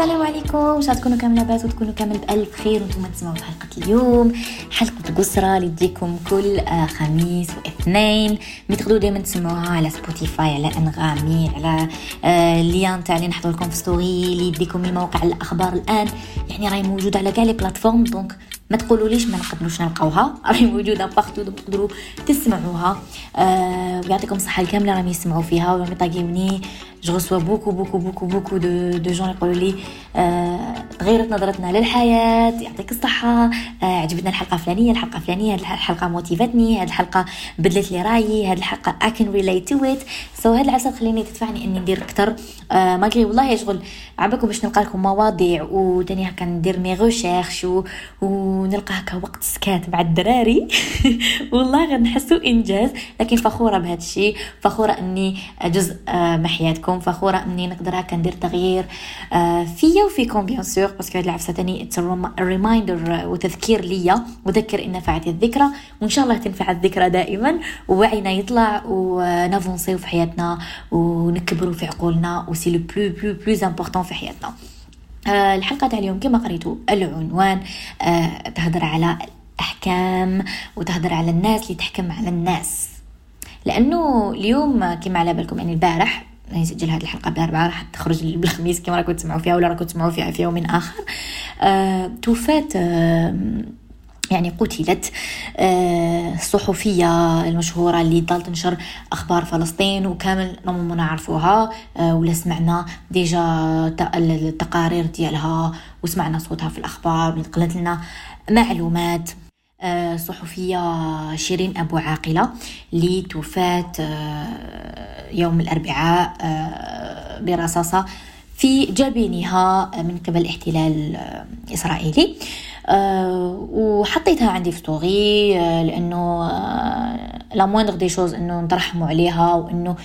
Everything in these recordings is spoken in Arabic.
السلام عليكم. ان شاء تكونوا كامل لاباس وتكونوا كامل بألف خير وأنتم تسمعوا حلقة اليوم. حلقة قسرة اللي تجيكم كل آه، خميس واثنين. mais تقدروا دائما تسمعوها على Spotify على أنغامي على آه ال liens تاع اللي نحط لكم في story اللي يديكم من موقع الأخبار الآن. يعني راهي موجودة على كاع les plateformes donc ما تقولوليش ما نقدروش نلقاوها. راهي موجودة partout تقدروا تسمعوها. آه ويعطيكم الصحة الكاملة راهم يسمعوا فيها. وراهم يطاقيوني j'ai beaucoup beaucoup beaucoup beaucoup de de gens يقولوا لي آه تغيرت نظرتنا للحياة يعطيك الصحة آه عجبتنا الحلقة الفلانية الحلقة الفلانية هذه الحلقة موتيفتني هذه الحلقة بدلت لي رأيي هذه الحلقة I can relate to it. so so هذه العفسة تخليني تدفعني إني ندير أكثر آه malgré والله شغل عباكم باش نلقى لكم مواضيع وتاني هكا ندير mes recherches و... ونلقى هكا وقت سكات مع الدراري. والله غنحسو إنجاز لكن فخورة بهذا الشيء فخورة إني جزء آه من حياتكم معكم فخورة إني نقدر هكا ندير تغيير آه، فيا وفيكم bien sûr parce que هاد العفسه تاني it's reminder وتذكير ليا. وذكر إن نفعت الذكرى وإن شاء الله تنفع الذكرى دائما. ووعينا يطلع ونافونسيو في حياتنا ونكبروا في عقولنا و c'est le plus plus plus important في حياتنا. آه، الحلقة تاع اليوم كما قريتوا العنوان آه، تهدر على الأحكام وتهدر على الناس اللي تحكم على الناس. لأنه اليوم كما على بالكم يعني البارح نسجل هذه الحلقة بالاربعاء راح تخرج بالخميس كما راكم تسمعوا فيها ولا راكم تسمعوا فيها في يوم آخر. آه توفات آه يعني قتلت آه الصحفية المشهورة اللي ضل تنشر أخبار فلسطين وكامل normalement نعرفوها. آه ولا سمعنا déjà التقارير ديالها وسمعنا صوتها في الأخبار نقلت لنا معلومات. صحفية شيرين أبو عاقلة اللي توفات آه، يوم الأربعاء آه، برصاصة في جبينها من قبل احتلال إسرائيلي. وحطيتها عندي في story لأنه la moindre des choses إنه نترحموا عليها وإنه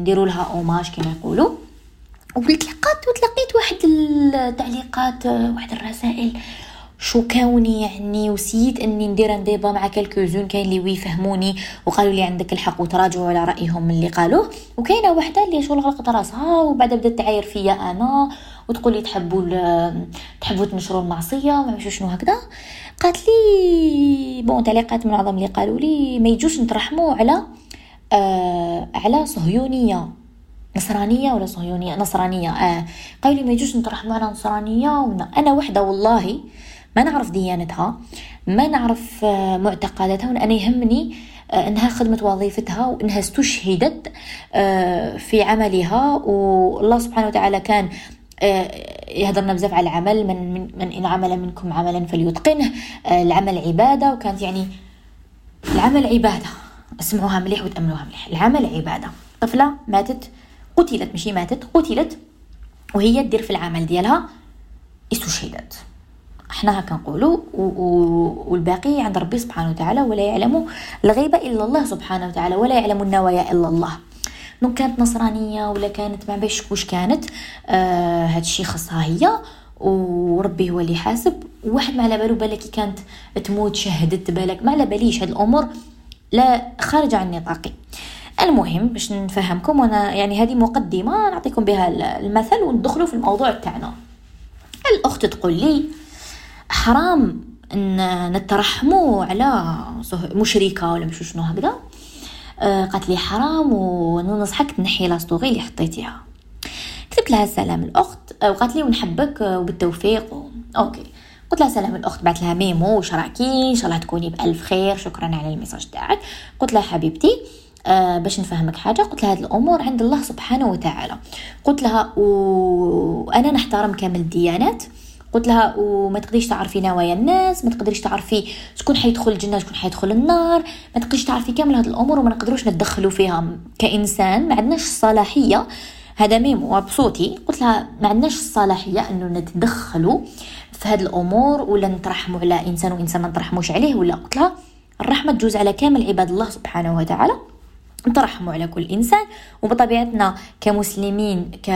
نديروا لها hommage كما يقولوا وتلقات وتلقيت واحد التعليقات واحد الرسائل شوكوني يعني وسيت إني ندير débat مع quelques-uns كاين اللي يفهموني وقالوا لي عندك الحق وتراجعوا على رأيهم اللي قالوه. وكاينة وحدة اللي شغل غلقت راسها وبعد بدأت تعاير فيا أنا وتقول لي تحبوا تحبوا تنشروا المعصية ما شنو هكذا. قالت لي بون تعليقات من اعظم اللي قالوا لي ما يجوش نترحموا على آه على صهيونية. نصرانية ولا صهيونية؟ نصرانية آه. قالوا لي ما يجوش نترحموا على نصرانية. أنا وحدة والله ما نعرف ديانتها ما نعرف آه، معتقداتها وأنا يهمني آه، إنها خدمت وظيفتها وإنها استشهدت آه، في عملها. والله سبحانه وتعالى كان يهضرنا بزاف على العمل من, من, من إن عمل منكم عملا فليتقنه العمل عبادة. وكانت يعني العمل عبادة اسمعوها مليح وتأملوها مليح. العمل عبادة. طفلة ماتت قتلت ماشي ماتت قتلت وهي تدير في العمل ديالها استشهدت. إحنا هكا نقولوا والباقي عند ربي سبحانه وتعالى ولا يعلم الغيب إلا الله سبحانه وتعالى ولا يعلم النوايا إلا الله. دونك كانت نصرانية ولا كانت ما باش واش كانت آه هادشي خاصها هي وربي هو اللي حاسب. واحد ما على بالو بالك كانت تموت شهدت بالك ما على باليش هاد الأمور لا خارجه عن نطاقي. المهم باش نفهمكم وأنا يعني هذه مقدمة نعطيكم بها المثل وندخلوا في الموضوع تاعنا الأخت تقول لي حرام إن نترحموا على مشركة ولا مش شنو هكذا. آه قالت لي حرام وننصحك تنحي la story اللي حطيتيها. كتبت لها السلام الأخت آه، وقالت لي ونحبك وبالتوفيق. و... okay. قلت لها سلام الأخت بعث لها ميمو واش راكي إن شاء الله تكوني بألف خير. شكرا على ال message تاعك. قلت لها حبيبتي آه باش نفهمك حاجة قلت لها هذه الأمور عند الله سبحانه وتعالى. قلت لها وأنا نحترم كامل الديانات قلت لها وما تقدريش تعرفي نوايا الناس ما تقدريش تعرفي شكون حيدخل الجنة شكون حيدخل النار ما تقدريش تعرفي كامل هذه الأمور وما نقدروش نتدخلوا فيها كإنسان. ما عندناش الصلاحية. هذا ميمو بصوتي قلت لها ما عندناش الصلاحية أنه نتدخلوا في هذه الأمور ولا نترحموا على إنسان وإنسان ما نترحموش عليه ولا. قلت لها الرحمة تجوز على كامل عباد الله سبحانه وتعالى. نترحموا على كل إنسان وبطبيعتنا كمسلمين ك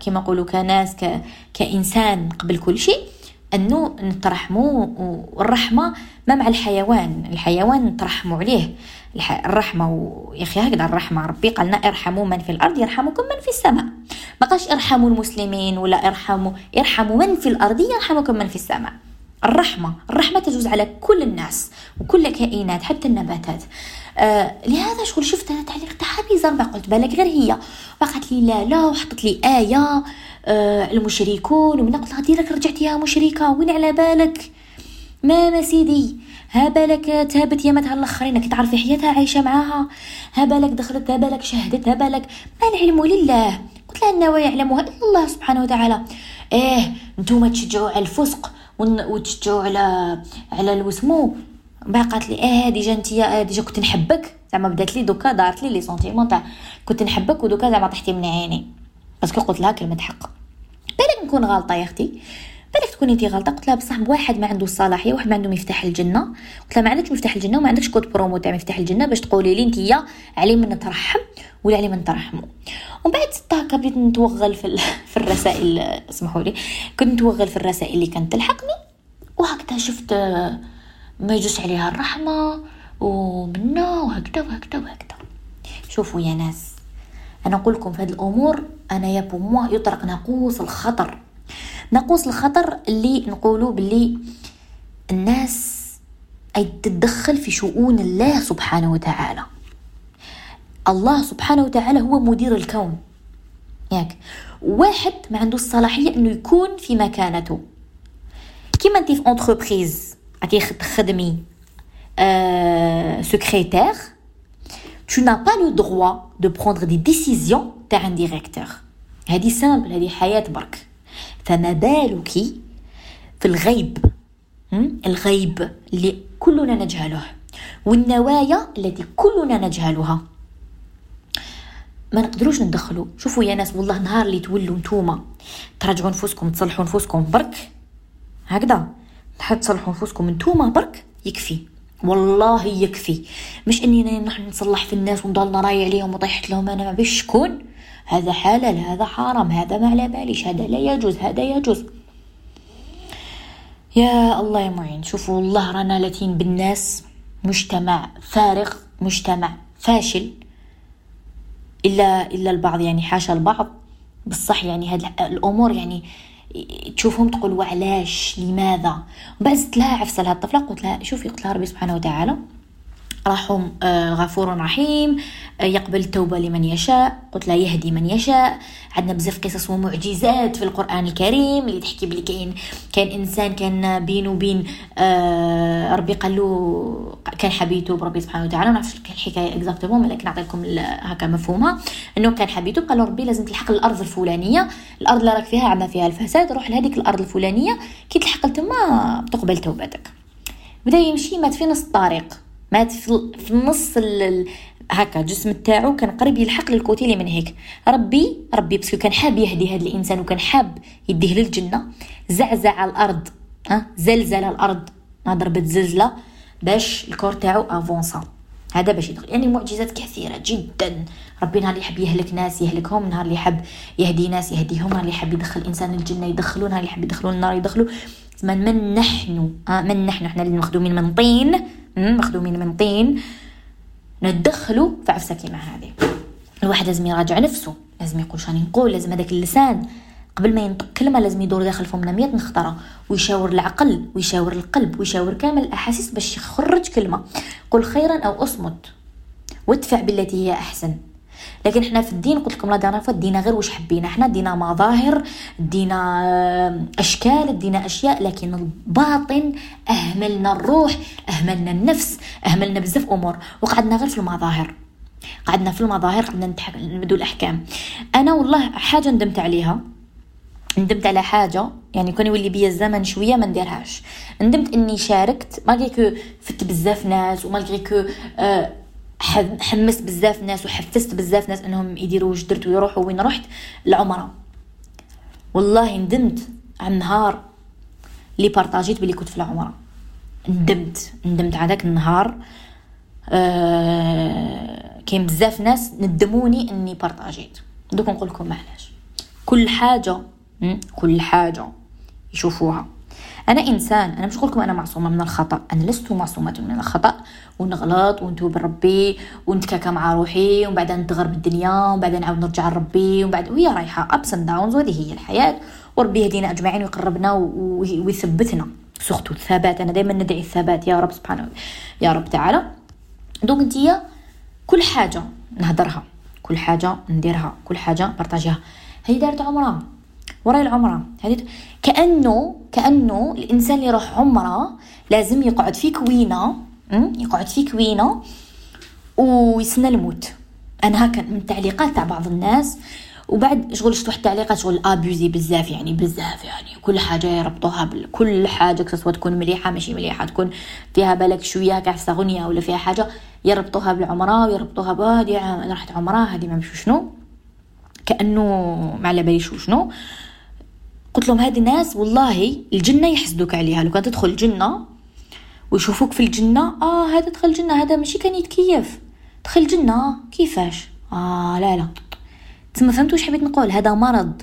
كما نقولوا كناس ك... كإنسان قبل كل شيء أنه نترحموا والرحمه ما مع الحيوان. الحيوان نترحموا عليه. الرحمة و... يا أخي هكذا الرحمة ربي قالنا ارحموا من في الأرض يرحمكم من في السماء. ما قالش ارحموا المسلمين ولا ارحموا ارحموا من في الأرض يرحمكم من في السماء. الرحمة. الرحمة تجوز على كل الناس وكل الكائنات حتى النباتات. آه لهذا شغل شفت أنا تعليق تاعها بيزار قلت بالك غير هي. وقالت لي لا لا وحطت لي آية آه المشركون ومن قلت لها ديرك رجعتيها مشركة وين على بالك؟ ما ما سيدي ها بالك تهبت يامتها الاخرين كي تعرفي حياتها عايشة معاها. ها بالك دخلت ها بالك شهدت ها بالك. ما العلم لله. قلت لها النوايا يعلمها إلا الله سبحانه وتعالى. إيه نتوما تشجعوا على الفسق. وتشجعوا على على الوسمو. بعد قالت لي إيه déjà انتيا déjà كنت نحبك. زعما بدات لي دوكا دارت لي les sentiments تاع كنت نحبك ودوكا زعما طحتي من عيني. parce que قلت لها كلمة حق. بالك نكون غلطة يا أختي؟ بالك تكوني انت غلطة قلت لها بصح واحد ما عنده الصلاحية واحد ما عنده مفتاح الجنة. قلت لها ما عندكش مفتاح الجنة وما عندكش code promo تاع مفتاح الجنة باش تقولي لي انت على من نترحم ولا علي من نترحموا ومن بعد هكا بديت نتوغل في, في الرسائل اسمحوا لي. كنت نتوغل في الرسائل اللي كانت تلحقني وهكذا شفت ما يجوش عليها الرحمة ومنا وهكذا وهكذا وهكذا. شوفوا يا ناس أنا نقول لكم في هذه الأمور أنا يا بوموا يطرق ناقوس الخطر. ناقوس الخطر اللي نقولوا باللي الناس أي تتدخل في شؤون الله سبحانه وتعالى. الله سبحانه وتعالى هو مدير الكون. ياك. واحد ما عنده الصلاحية أنه يكون في مكانته. كيما أنت في entreprise راكي تخدمي secrétaire tu n'as pas le droit de prendre des décisions. تاع un directeur. هذه simple هذه حياة برك. فما بالك في الغيب الغيب اللي كلنا نجهله والنوايا التي كلنا نجهلها. ما نقدروش ندخلوا. شوفوا يا ناس والله نهار اللي تولوا نتوما. تراجعوا نفوسكم تصلحوا نفوسكم برك. هكذا. تحب تصلحوا نفوسكم نتوما برك يكفي. والله يكفي. مش إني نحن نصلح في الناس ونضل نراي عليهم وطيحت لهم أنا ما بيش شكون. هذا حلال هذا حرام هذا ما على باليش هذا لا يجوز هذا يجوز. يا الله يا معين شوفوا والله رانا لاتين بالناس مجتمع فارغ مجتمع فاشل. إلا إلا البعض يعني حاشا البعض. بالصح يعني هاد الأمور يعني تشوفهم تقول وعلاش لماذا؟ بعد عفسه لها الطفلة قلت لها شوفي قلت لها ربي سبحانه وتعالى راحوا آه، غفور رحيم آه، يقبل التوبة لمن يشاء قلت لا يهدي من يشاء. عندنا بزاف قصص ومعجزات في القرآن الكريم اللي تحكي بلي كاين كان إنسان كان بينه وبين آه ربي قال له كان حبيته بربي سبحانه وتعالى. ما نعرفش الحكاية exactement ولكن نعطيكم هكا مفهومها إنه كان حبيته قال له ربي لازم تلحق الأرض الفلانية الأرض اللي راك فيها عندنا فيها الفساد روح لهذيك الأرض الفلانية. كي تلحق تما تقبل توبتك. بدأ يمشي مات في نص الطريق. مات في النص هكا الجسم تاعو كان قريب يلحق لل côté اللي من هيك. ربي ربي parce que كان حاب يهدي هذا الإنسان وكان حاب يديه للجنة. زعزع الأرض ها؟ زلزل الأرض. ضربت زلزلة باش الكور تاعو أفونسا. هذا باش يدخل. يعني معجزات كثيرة جدا. ربي نهار اللي يحب يهلك ناس يهلكهم. نهار اللي يحب يهدي ناس يهديهم. نهار اللي يحب يدخل إنسان الجنة يدخلوا نهار اللي يحب يدخلوا النار يدخلوا من من نحن آه من نحن إحنا اللي مخدومين من طين مخدومين من طين ندخلوا في عفسه كيما هذه. الواحد لازم يراجع نفسه لازم يقول شاني نقول لازم هذاك اللسان. قبل ما ينطق كلمة لازم يدور داخل فمنا مية نخطرة ويشاور العقل ويشاور القلب ويشاور كامل الأحاسيس باش يخرج كلمة. قل خيرا أو أصمت وادفع بالتي هي أحسن. لكن إحنا في الدين قلت لكم لا دينا دينا غير واش حبينا. إحنا دينا مظاهر دينا آه، أشكال دينا أشياء لكن الباطن أهملنا الروح أهملنا النفس أهملنا بزاف أمور. وقعدنا غير في المظاهر. قعدنا في المظاهر قعدنا نبدو الأحكام. أنا والله حاجة ندمت عليها. ندمت على حاجة يعني كون يولي بيا الزمن شوية ما نديرهاش. ندمت إني شاركت مالغري كو فت بزاف ناس ومالغري كو آه حمست بزاف ناس وحفزت بزاف ناس انهم يديروا واش درت ويروحوا وين رحت العمره والله ندمت على النهار اللي بارطاجيت بلي كنت في العمره ندمت ندمت على داك النهار. آه كاين بزاف ناس ندموني اني بارطاجيت. دوك نقول لكم معلاش كل حاجة كل حاجة يشوفوها. أنا إنسان أنا مش نقول لكم أنا معصومة من الخطأ. أنا لست معصومة من الخطأ. ونغلط ونتوب لربي ونتكاكا مع روحي ومن بعد نتغر بالدنيا ومن بعد نعاود نرجع لربي ومن بعد وهي رايحة ups and downs وهذه هي الحياة وربي يهدينا أجمعين ويقربنا ويثبتنا سختو الثبات. أنا دائما ندعي الثبات. يا رب سبحانه يا رب تعالى. دونك انتيا كل حاجة نهضرها كل حاجة نديرها كل حاجة بارطاجيها هي دارت عمرها وراي العمرة. هذه كانه كأنه الإنسان اللي يروح عمرة لازم يقعد في كوينة يقعد في كوينة ويسنى الموت. أنا هكا من التعليقات تاع بعض الناس وبعد شغل شفت واحد التعليقات شغل أبيوزي بزاف يعني بزاف يعني. كل حاجة يربطوها بكل حاجة سواء تكون مليحة ماشي مليحة تكون فيها بالك شوية كاع غنيه ولا فيها حاجة يربطوها بالعمرة ويربطوها بهادي رحت عمرة هذه ما شنو. كأنه ما على باليش شنو. قلت لهم هذه ناس والله الجنة يحسدوك عليها. لو كان تدخل الجنة ويشوفوك في الجنة آه هذا دخل الجنة هذا ماشي كان يتكيف. دخل الجنة كيفاش؟ آه لا لا. تسمى فهمتوا واش حبيت نقول؟ هذا مرض.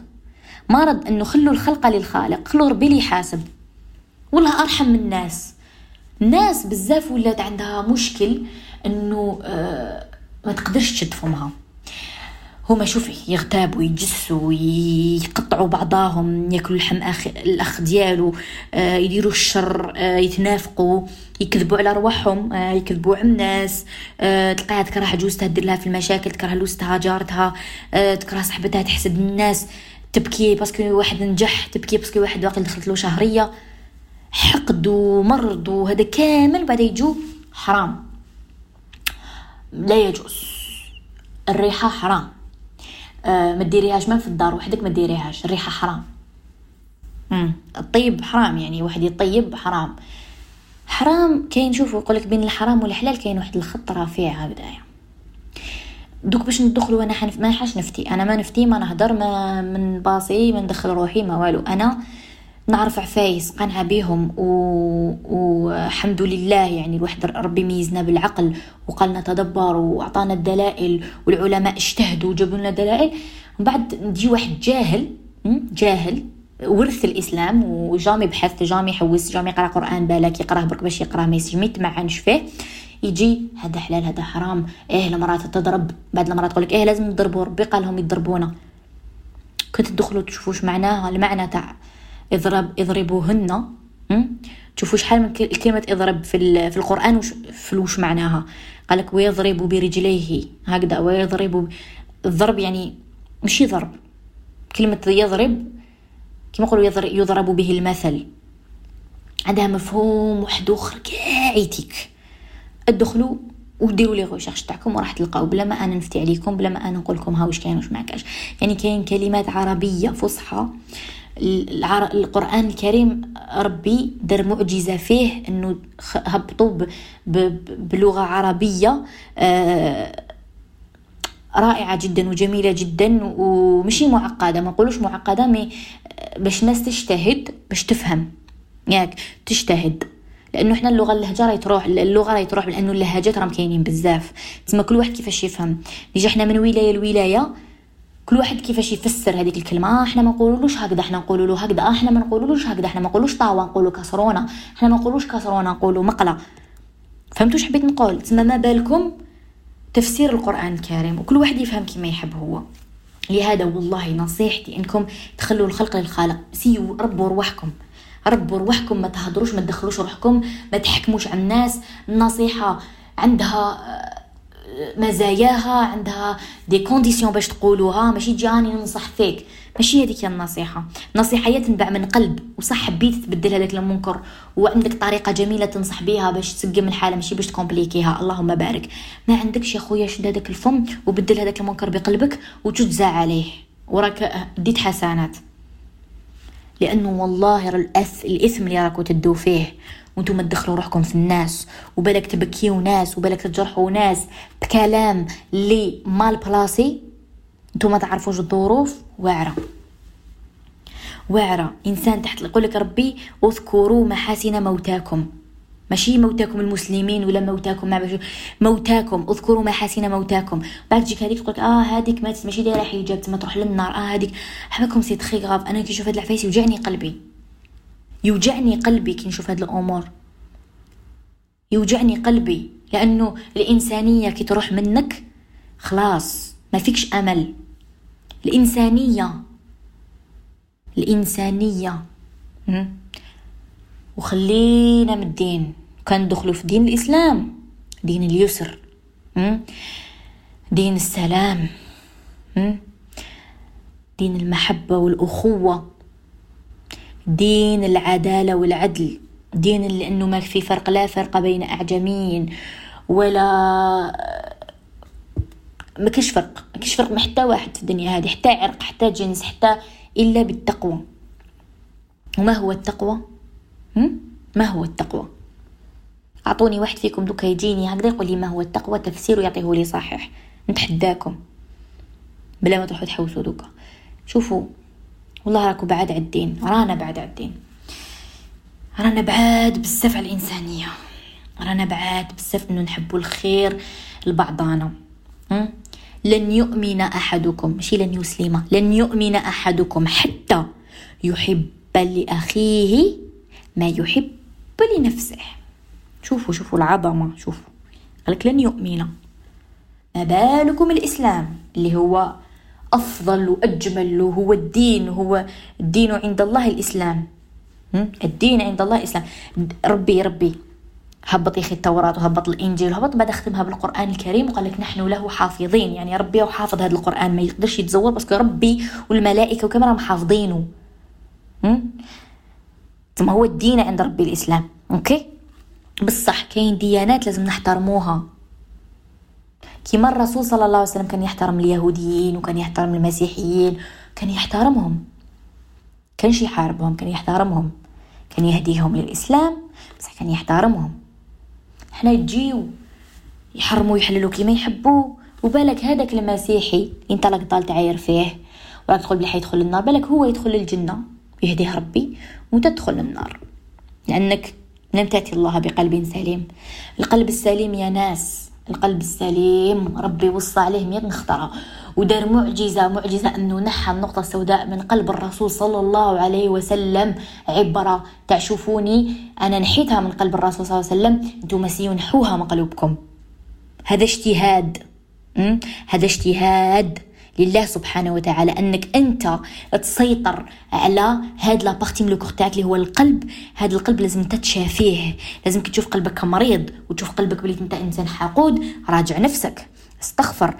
مرض إنه خلوا الخلق للخالق خلوا ربي اللي يحاسب والله أرحم من الناس. الناس بزاف ولات عندها مشكل إنه آه ما تقدرش تشد فمها. هما شوفي يغتابوا يجسوا يقطعوا بعضاهم ياكلوا لحم أخ... الأخ ديالو آه يديروا الشر آه يتنافقوا يكذبوا على رواحهم آه يكذبوا على الناس آه تلقاها تكره عجوزتها دير لها في المشاكل تكره لوستها جارتها آه تكره صاحبتها تحسد الناس تبكي parce que واحد نجح تبكي parce que واحد واقع دخلت له شهرية. حقد ومرض وهذا كامل بعد يجو حرام. لا يجوز. الريحة حرام. ما ديريهاش ما في الدار وحدك ما ديريهاش الريحة حرام. امم الطيب حرام يعني واحد يطيب حرام. حرام كاين شوفوا يقول لك بين الحرام والحلال كاين واحد الخط رفيع هكذايا دوك باش ندخلوا أنا حنف... ما حاش نفتي. أنا ما نفتي ما نهضر ما من باصي ما ندخل روحي ما والو. أنا نعرف عفايس قنعة بهم والحمد لله يعني الواحد ربي ميزنا بالعقل وقال نتدبر وأعطانا الدلائل والعلماء اجتهدوا وجابوا لنا دلائل. من بعد نجي واحد جاهل جاهل ورث الإسلام وجامي بحث جامي حوس جامي يقرأ قرآن بالك يقراه برك باش يقراه ما يتمعنش فيه يجي هذا حلال هذا حرام إيه المرات تضرب بعد المرات تقول لك إيه لازم نضربوا ربي قال لهم يضربونا. كنت تدخلوا تشوفوا معناها المعنى تاع اضرب اضربوهن. تشوفوا شحال من كلمة اضرب في, في القرآن وش في وش معناها. قالك ويضرب برجليه. هكذا. ويضرب الضرب يعني مش ضرب كلمة يضرب كما يقولوا يضرب به المثل. عندها مفهوم واحد آخر كاعيتك ادخلوا وديروا لي غوشيرش تاعكم وراح تلقاو. بلا ما أنا نفتي عليكم بلا ما أنا نقول لكم ها واش كاين واش ما كاش يعني كاين كلمات عربية فصحى القرآن الكريم ربي دار معجزة فيه إنه هبطوا بلغة عربية آه، رائعة جدا وجميلة جدا ومشي معقدة ما نقولوش معقدة مي باش الناس تجتهد باش تفهم. ياك تجتهد. لأنه إحنا اللغة اللهجة راهي تروح اللغة راهي تروح لأنه اللهجات راهم كاينين بزاف. تسمى كل واحد كيفاش يفهم. نجي إحنا من ولاية لولاية كل واحد كيفاش يفسر هذيك الكلمة؟ آه إحنا ما نقولولوش هكذا إحنا نقولوا له هكذا. آه إحنا ما نقولولوش هكذا إحنا ما نقولوش طاوة نقولوا كسرونة. إحنا ما نقولوش كسرونة نقولوا مقلة. فهمتوا حبيت نقول؟ تسمى ما بالكم تفسير القرآن الكريم وكل واحد يفهم كما يحب هو. لهذا والله نصيحتي إنكم تخلوا الخلق للخالق. سيو ربوا روحكم. ربوا روحكم ما تهضروش ما تدخلوش روحكم ما تحكموش على الناس. النصيحة عندها مزاياها عندها des conditions باش تقولوها. ماشي تجاني ننصح فيك. ماشي هذيك النصيحة. النصيحة هي تنبع من قلب وصح حبيت تبدل هذاك المنكر وعندك طريقة جميلة تنصح بها باش تسقم الحالة. ماشي باش تكومبليكيها. اللهم بارك. ما عندكش يا خويا شد هذاك الفم وبدل هذاك المنكر بقلبك وتجزى عليه. وراك ديت حسنات. لأنه والله الإثم اللي راكو تدو فيه. وأنتم تدخلوا روحكم في الناس. وبالك تبكيو ناس وبالك تجرحوا ناس. بكلام اللي مال بلاصي أنتم ما تعرفوش الظروف. واعرة. واعرة. إنسان تحت يقول لك ربي اذكروا محاسن موتاكم. ماشي موتاكم المسلمين ولا موتاكم مع موتاكم اذكروا محاسن موتاكم. بعد تجيك هذيك تقول آه هذيك ماتت ماشي دايرة حجاب تما تروح للنار. آه هذيك. حبكم c'est très grave. أنا كي نشوف هاد العفايس يوجعني قلبي. يوجعني قلبي كي نشوف هاد الأمور. يوجعني قلبي. لأنه الإنسانية كي تروح منك خلاص ما فيكش أمل. الإنسانية. الإنسانية. وخلينا من الدين. كندخلوا في دين الإسلام دين اليسر دين السلام دين المحبة والأخوة دين العدالة والعدل دين اللي أنه ما في فرق لا فرق بين أعجميين ولا ما كاش فرق ما كاش فرق حتى واحد في الدنيا هذه حتى عرق حتى جنس حتى إلا بالتقوى. وما هو التقوى؟ ما هو التقوى؟ أعطوني واحد فيكم دوكا يجيني هكذا يقول لي ما هو التقوى؟ تفسير ويعطيه لي صحيح. نتحداكم بلا ما تروحوا تحوسوا دوكا. شوفوا والله راكو بعاد على الدين رانا بعاد على الدين رانا بعاد بزاف على الإنسانية. رانا بعاد بزاف إنه نحبوا الخير لبعضانا. لن يؤمن أحدكم. ماشي لن يسلم. لن يؤمن أحدكم حتى يحب لأخيه ما يحب لنفسه. شوفوا شوفوا العظمة شوفوا. قالك لن يؤمن. ما بالكم الإسلام؟ اللي هو أفضل وأجمل وهو الدين هو الدين عند الله الإسلام. الدين عند الله الإسلام. ربي ربي هبط يخي التوراة وهبط الإنجيل وهبط بعد ختمها بالقرآن الكريم وقال لك نحن له حافظين. يعني ربي وحافظ هذا القرآن ما يقدرش يتزور بس ربي والملائكة وكمان راهم حافظينه ثم هو الدين عند ربي الإسلام. أوكي؟ بصح كاين ديانات لازم نحترموها. كيما الرسول صلى الله عليه وسلم كان يحترم اليهوديين وكان يحترم المسيحيين كان يحترمهم. كانش يحاربهم كان يحترمهم. كان يهديهم للإسلام بس كان يحترمهم. حنا يجيو يحرموا يحللوا كيما يحبوا وبالك هذاك المسيحي ينطلق ضال تعاير فيه ولا تقول بلي حيدخل النار بالك هو يدخل الجنة يهديه ربي وتدخل النار. لأنك لم تأتي الله بقلب سليم. القلب السليم يا ناس. القلب السليم. ربي وصى عليه مئة نخطرة ودار معجزة معجزة أنه نحى النقطة السوداء من قلب الرسول صلى الله عليه وسلم. عبرة. تعشوفوني. أنا نحيتها من قلب الرسول صلى الله عليه وسلم. أنتم سينحوها من قلوبكم هذا اجتهاد هذا اجتهاد لله سبحانه وتعالى أنك أنت تسيطر على هاد la partie من ال corps تاعك اللي هو القلب. هاد القلب لازم أنت تشافيه. لازم كي تشوف قلبك مريض وتشوف قلبك بلي أنت إنسان حقود راجع نفسك. استغفر.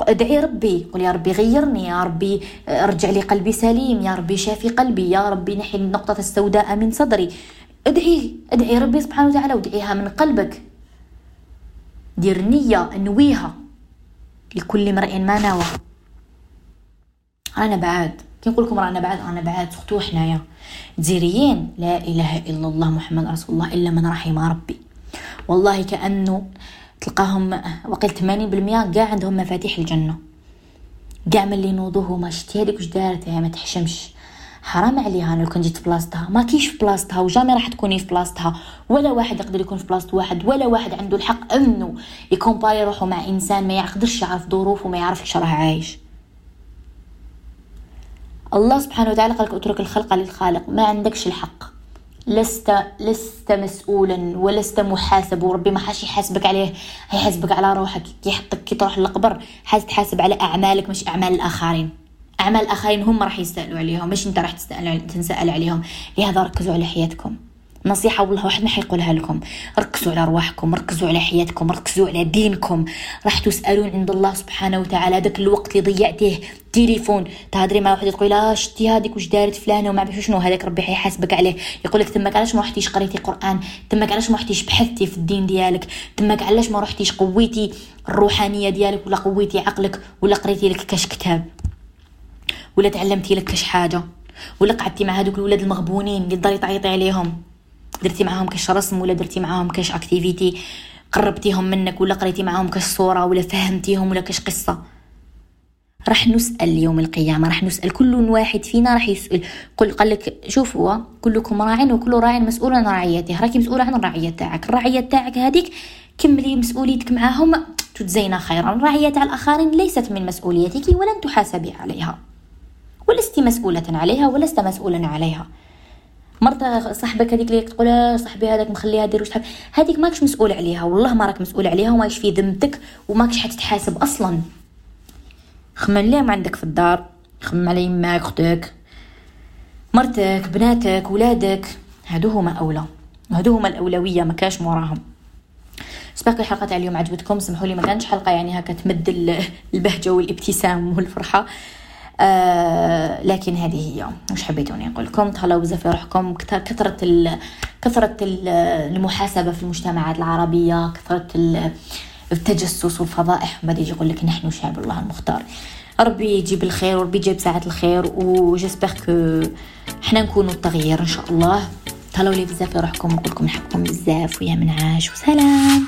ادعي ربي. قل يا ربي غيرني. يا ربي رجع لي قلبي سليم. يا ربي شافي قلبي. يا ربي نحي النقطة السوداء من صدري. ادعي. ادعي ربي سبحانه وتعالى وادعيها من قلبك. دير نية نويها لكل امرئ ما نوى رانا بعاد كي نقول لكم رانا بعاد رانا بعاد سختو حنايا. جزيريين لا إله إلا الله محمد رسول الله إلا من رحم ربي. والله كأنه تلقاهم وقيل 80% كاع عندهم مفاتيح الجنة. كاع ملي نوضوه ما شتي هذيك واش دارت؟ ما تحشمش. حرام عليها أنا كنت جيت بلاصتها. ما كيش في بلاصتها وجامي راح تكوني في بلاصتها. ولا واحد يقدر يكون في بلاصة واحد ولا واحد عنده الحق إنه يكومباري روحه مع إنسان ما يقدرش يعرف ظروفه وما يعرفش راه عايش. الله سبحانه وتعالى قالك اترك الخلق للخالق. ما عندكش الحق. لست لست مسؤولا ولست محاسب. وربي ما حاش يحاسبك عليه. هيحاسبك على روحك. يحطك كي تروح للقبر. حاس تحاسب على أعمالك مش أعمال الآخرين. أعمال الآخرين هم راح يسالوا عليهم مش أنت راح تسال تنسأل عليهم. لهذا ركزوا على حياتكم. نصيحة والله واحد ما حيقولها لكم. ركزوا على أرواحكم ركزوا على حياتكم ركزوا على دينكم. راح تسألون عند الله سبحانه وتعالى داك الوقت اللي ضيعتيه. تليفون تهضري مع واحد تقولي لا شتي هذيك واش دارت فلانة وما بعرف شنو. هذاك ربي حيحاسبك عليه. يقول لك تماك علاش ما رحتيش قريتي قرآن؟ تماك علاش ما رحتيش بحثتي في الدين ديالك؟ تماك علاش ما رحتيش قويتي الروحانية ديالك ولا قويتي عقلك ولا قريتي لك كاش كتاب؟ ولا تعلمتي لك كاش حاجة؟ ولا قعدتي مع هذوك الولاد المغبونين اللي تضلي تعيطي عليهم؟ درتي معاهم كاش رسم ولا درتي معاهم كاش activité قربتيهم منك ولا قريتي معاهم كاش صورة ولا فهمتيهم ولا كاش قصة. راح نسأل يوم القيامة راح نسأل كل واحد فينا راح يسأل. قل قال لك شوف هو كلكم راع وكل راع مسؤول عن رعيته راكي مسؤول عن الرعية تاعك. الرعية تاعك هذيك كملي مسؤوليتك معاهم تجزينا خيرا. الرعية تاع الآخرين ليست من مسؤوليتك ولن تحاسبي عليها. ولست مسؤولة عليها ولست مسؤولا عليها. مرت صاحبك هذيك اللي تقول صاحبي هذاك مخليها دير وش هذيك ماكش مسؤول عليها والله ما راك مسؤول عليها وماكش في ذمتك وماكش حتتحاسب أصلا. خمم ليهم عندك في الدار؟ خمم على يماك أختك مرتك بناتك ولادك. هادو هما اولى هادو هما الأولوية ما كاش موراهم. سباق الحلقة تاع اليوم عجبتكم سمحوا لي ما كانش حلقة يعني هكا تمد البهجة والابتسام والفرحة. آه لكن هذه هي. مش حبيتوني نقول لكم؟ تهلاو بزاف في روحكم كثرة كثرة المحاسبة في المجتمعات العربية كثرة التجسس والفضائح. بعد يجي يقول لك نحن شعب الله المختار. ربي يجيب الخير وربي يجيب ساعة الخير وجسبر كو حنا نكونوا التغيير إن شاء الله. تهلاو لي بزاف في روحكم. نقول لكم نحبكم بزاف ويا منعاش وسلام!